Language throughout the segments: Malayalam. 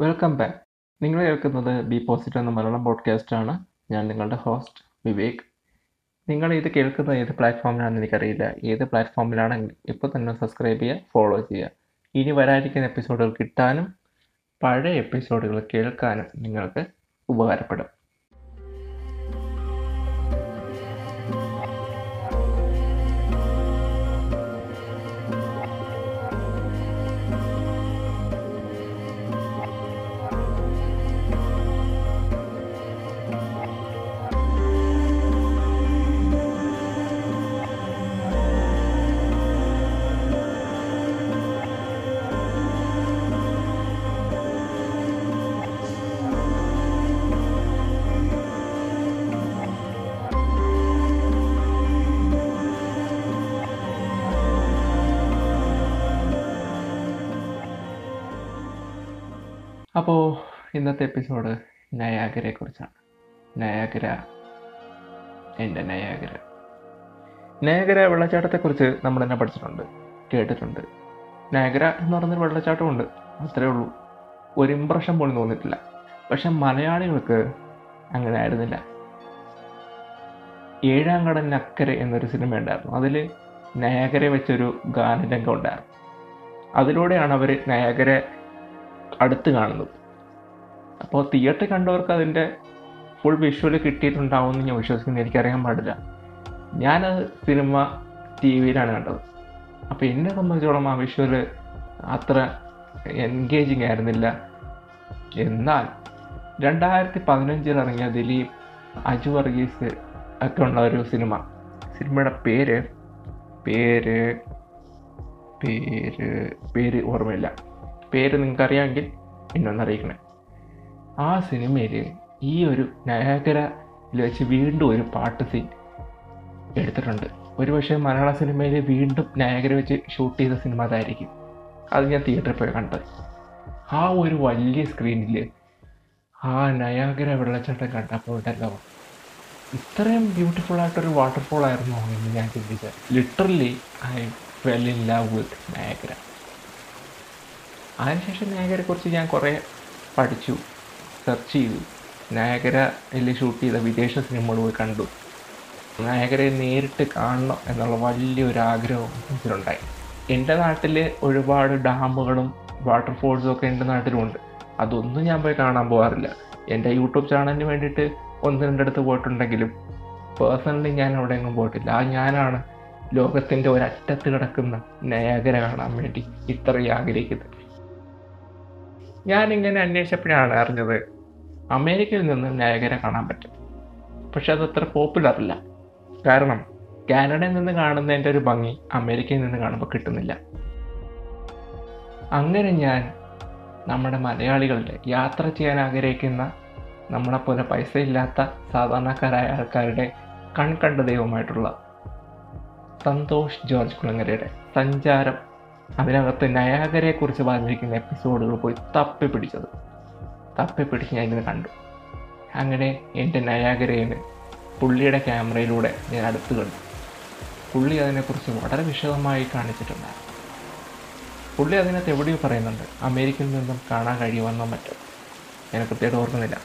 വെൽക്കം ബാക്ക് നിങ്ങൾ കേൾക്കുന്നത് ബി പോസിറ്റ് എന്ന മലയാളം പോഡ്കാസ്റ്റ് ആണ്. ഞാൻ നിങ്ങളുടെ ഹോസ്റ്റ് വിവേക്. നിങ്ങൾ ഇത് കേൾക്കുന്നത് ഏത് പ്ലാറ്റ്ഫോമിലാണെന്ന് എനിക്കറിയില്ല. ഏത് പ്ലാറ്റ്ഫോമിലാണെങ്കിൽ ഇപ്പോൾ തന്നെ സബ്സ്ക്രൈബ് ചെയ്യുക ഫോളോ ചെയ്യുക. ഇനി വരാനിരിക്കുന്ന എപ്പിസോഡുകൾ കിട്ടാനും പഴയ എപ്പിസോഡുകൾ കേൾക്കാനും നിങ്ങൾക്ക് ഉപകാരപ്പെടും. അപ്പോൾ ഇന്നത്തെ എപ്പിസോഡ് നയാഗരയെ കുറിച്ചാണ് നയാഗര എന്റെ നയാഗര. നയാഗര വെള്ളച്ചാട്ടത്തെക്കുറിച്ച് നമ്മൾ തന്നെ പഠിച്ചിട്ടുണ്ട് കേട്ടിട്ടുണ്ട്. നയാഗര എന്ന് പറഞ്ഞൊരു വെള്ളച്ചാട്ടമുണ്ട് അത്രേ ഉള്ളൂ. ഒരു ഇമ്പ്രഷൻ പോലും തോന്നിയിട്ടില്ല. പക്ഷെ മലയാളികൾക്ക് അങ്ങനെ ആയിരുന്നില്ല. ഏഴാം കടലിനക്കരെ എന്നൊരു സിനിമ ഉണ്ടായിരുന്നു. അതിൽ നയാഗര വെച്ചൊരു ഗാനരംഗം ഉണ്ടായിരുന്നു. അതിലൂടെയാണ് അവർ നയാഗരെ അടുത്ത് കാണുന്നത് അപ്പോൾ തിയേറ്റർ കണ്ടവർക്ക് അതിന്റെ ഫുൾ വിഷ്വൽ കിട്ടിയിട്ടുണ്ടാവുമെന്ന് ഞാൻ വിശ്വസിക്കുന്നു. എനിക്കറിയാൻ പാടില്ല. ഞാനത് സിനിമ ടി വിയിലാണ് കണ്ടത്. അപ്പോൾ എന്നെ സംബന്ധിച്ചോളം ആ വിഷ്വൽ അത്ര എൻഗേജിങ് ആയിരുന്നില്ല. എന്നാൽ രണ്ടായിരത്തി പതിനഞ്ചിൽ ഇറങ്ങിയ ദിലീപ് അജു വർഗീസ് ഒക്കെ ഉള്ള ഒരു സിനിമ സിനിമയുടെ പേര് പേര് പേര് പേര് ഓർമ്മയില്ല. പേര് നിങ്ങൾക്ക് അറിയാമെങ്കിൽ എന്നൊന്ന് അറിയിക്കണേ ആ സിനിമയിൽ ഈ ഒരു നയാഗരയിൽ വെച്ച് വീണ്ടും ഒരു പാട്ട് സീൻ എടുത്തിട്ടുണ്ട്. ഒരുപക്ഷെ മലയാള സിനിമയിൽ വീണ്ടും നയാഗര വെച്ച് ഷൂട്ട് ചെയ്ത സിനിമ അതായിരിക്കും. അത് ഞാൻ തിയേറ്ററിൽ പോയി കണ്ടത്. ആ ഒരു വലിയ സ്ക്രീനിൽ ആ നയാഗര വെള്ളച്ചാട്ടം കണ്ടപ്പോൾ ഉണ്ടല്ലോ ഇത്രയും ബ്യൂട്ടിഫുൾ ആയിട്ടൊരു വാട്ടർഫോൾ ആയിരുന്നു എന്ന് ഞാൻ ചിന്തിച്ചത്. Literally I fell in love with Niagara അതിനുശേഷം നായകരെക്കുറിച്ച് ഞാൻ കുറേ പഠിച്ചു സെർച്ച് ചെയ്തു. നായകരയിൽ ഷൂട്ട് ചെയ്ത വിദേശ സിനിമകൾ പോയി കണ്ടു. നായകരെ നേരിട്ട് കാണണം എന്നുള്ള വലിയൊരു ആഗ്രഹവും ഇതിലുണ്ടായി എന്റെ നാട്ടിൽ ഒരുപാട് ഡാമുകളും വാട്ടർഫോൾസും ഒക്കെ എന്റെ നാട്ടിലുമുണ്ട് അതൊന്നും ഞാൻ പോയി കാണാൻ പോകാറില്ല. എന്റെ യൂട്യൂബ് ചാനലിന് വേണ്ടിയിട്ട് ഒന്ന് രണ്ടിടത്ത് പോയിട്ടുണ്ടെങ്കിലും പേഴ്സണലി ഞാൻ അവിടെ എങ്ങും പോയിട്ടില്ല. ആ ഞാനാണ് ലോകത്തിന്റെ ഒരറ്റത്ത് കിടക്കുന്ന നയാഗര കാണാൻ വേണ്ടി ഇത്രയും ആഗ്രഹിക്കുന്നത്. ഞാനിങ്ങനെ അന്വേഷിച്ചപ്പോഴാണ് അറിഞ്ഞത് അമേരിക്കയിൽ നിന്ന് നയകര കാണാൻ പറ്റും. പക്ഷെ അത് അത്ര പോപ്പുലർ അല്ല. കാരണം കാനഡയിൽ നിന്ന് കാണുന്നതിന്റെ ഒരു ഭംഗി അമേരിക്കയിൽ നിന്ന് കാണുമ്പോൾ കിട്ടുന്നില്ല. അങ്ങനെ ഞാൻ നമ്മുടെ മലയാളികളുടെ യാത്ര ചെയ്യാൻ ആഗ്രഹിക്കുന്ന നമ്മളെപ്പോലെ പൈസ ഇല്ലാത്ത സാധാരണക്കാരായ ആൾക്കാരുടെ കൺകണ്ട ദൈവമായിട്ടുള്ള സന്തോഷ് ജോർജ് കുളങ്ങരയുടെ സഞ്ചാരം അതിനകത്ത് നയാഗരയെക്കുറിച്ച് പറഞ്ഞിരിക്കുന്ന എപ്പിസോഡുകൾ പോയി തപ്പി പിടിച്ചത് തപ്പി പിടിച്ച് ഞാൻ കണ്ടു. അങ്ങനെ എന്റെ നയാഗരയിൽ പുള്ളിയുടെ ക്യാമറയിലൂടെ ഞാൻ അടുത്ത് കണ്ടു. പുള്ളി അതിനെക്കുറിച്ച് വളരെ വിശദമായി കാണിച്ചിട്ടുണ്ടായിരുന്നു. പുള്ളി അതിനകത്ത് എവിടെയോ പറയുന്നുണ്ട് അമേരിക്കയിൽ നിന്നും കാണാൻ കഴിയുമെന്നോ മറ്റോ. ഞാൻ കൃത്യമായിട്ട് ഓർക്കുന്നില്ല.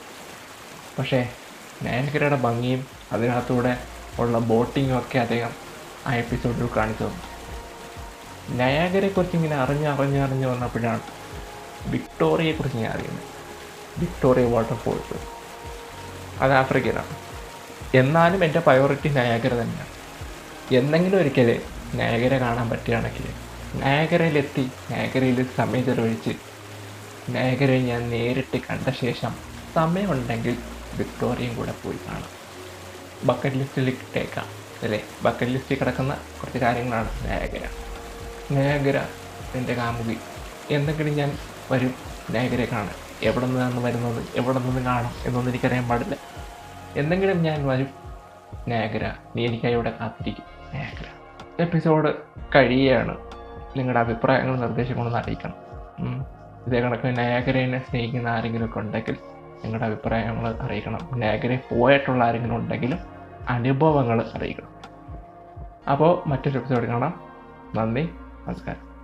പക്ഷേ നയാഗരയുടെ ഭംഗിയും അതിനകത്തൂടെ ഉള്ള ബോട്ടിങ്ങും ഒക്കെ അദ്ദേഹം ആ എപ്പിസോഡിൽ കാണിച്ചു തന്നു. നയാഗരയെക്കുറിച്ച് ഇങ്ങനെ അറിഞ്ഞ് അറിഞ്ഞ് അറിഞ്ഞ് വന്നപ്പോഴാണ് വിക്ടോറിയയെക്കുറിച്ച് ഞാൻ അറിയുന്നത്. വിക്ടോറിയ വാട്ടർഫോൾസ് അത് ആഫ്രിക്കയിലാണ്. എന്നാലും എന്റെ പ്രയോറിറ്റി നയാഗര തന്നെയാണ്. എന്തെങ്കിലും ഒരിക്കൽ നയാഗര കാണാൻ പറ്റുകയാണെങ്കിൽ നയാഗരയിലെത്തി നയാഗരയിൽ സമയം ചെലവഴിച്ച് നയാഗരയെ ഞാൻ നേരിട്ട് കണ്ട ശേഷം സമയമുണ്ടെങ്കിൽ വിക്ടോറിയയും കൂടെ പോയി കാണാം. ബക്കറ്റ് ലിസ്റ്റിൽ ഇട്ടേക്കാം. അല്ലേ? ബക്കറ്റ് ലിസ്റ്റിൽ കിടക്കുന്ന കുറച്ച് കാര്യങ്ങളാണ് നയാഗര നയാഗര എന്റെ കാമുകി. എന്തെങ്കിലും ഞാൻ വരും നയാഗരയെ കാണാൻ എവിടെ നിന്നാണ് വരുന്നത്? എവിടെ നിന്ന് കാണാം? എന്നൊന്നും എനിക്കറിയാൻ പാടില്ല. എന്തെങ്കിലും ഞാൻ വരും. നാഗര നീ എനിക്കായി ഇവിടെ കാത്തിരിക്കും. നാഗര എപ്പിസോഡ് കഴിയുകയാണ്. നിങ്ങളുടെ അഭിപ്രായങ്ങളും നിർദ്ദേശങ്ങളൊന്നും അറിയിക്കണം. ഇതേ കണക്ക് നയാഗരനെ സ്നേഹിക്കുന്ന ആരെങ്കിലും ഒക്കെ ഉണ്ടെങ്കിൽ നിങ്ങളുടെ അഭിപ്രായങ്ങൾ അറിയിക്കണം. നയാഗരയിൽ പോയിട്ടുള്ള ആരെങ്കിലും ഉണ്ടെങ്കിലും അനുഭവങ്ങൾ അറിയിക്കണം. അപ്പോൾ മറ്റൊരു എപ്പിസോഡ് കാണാം. നന്ദി. 預かる。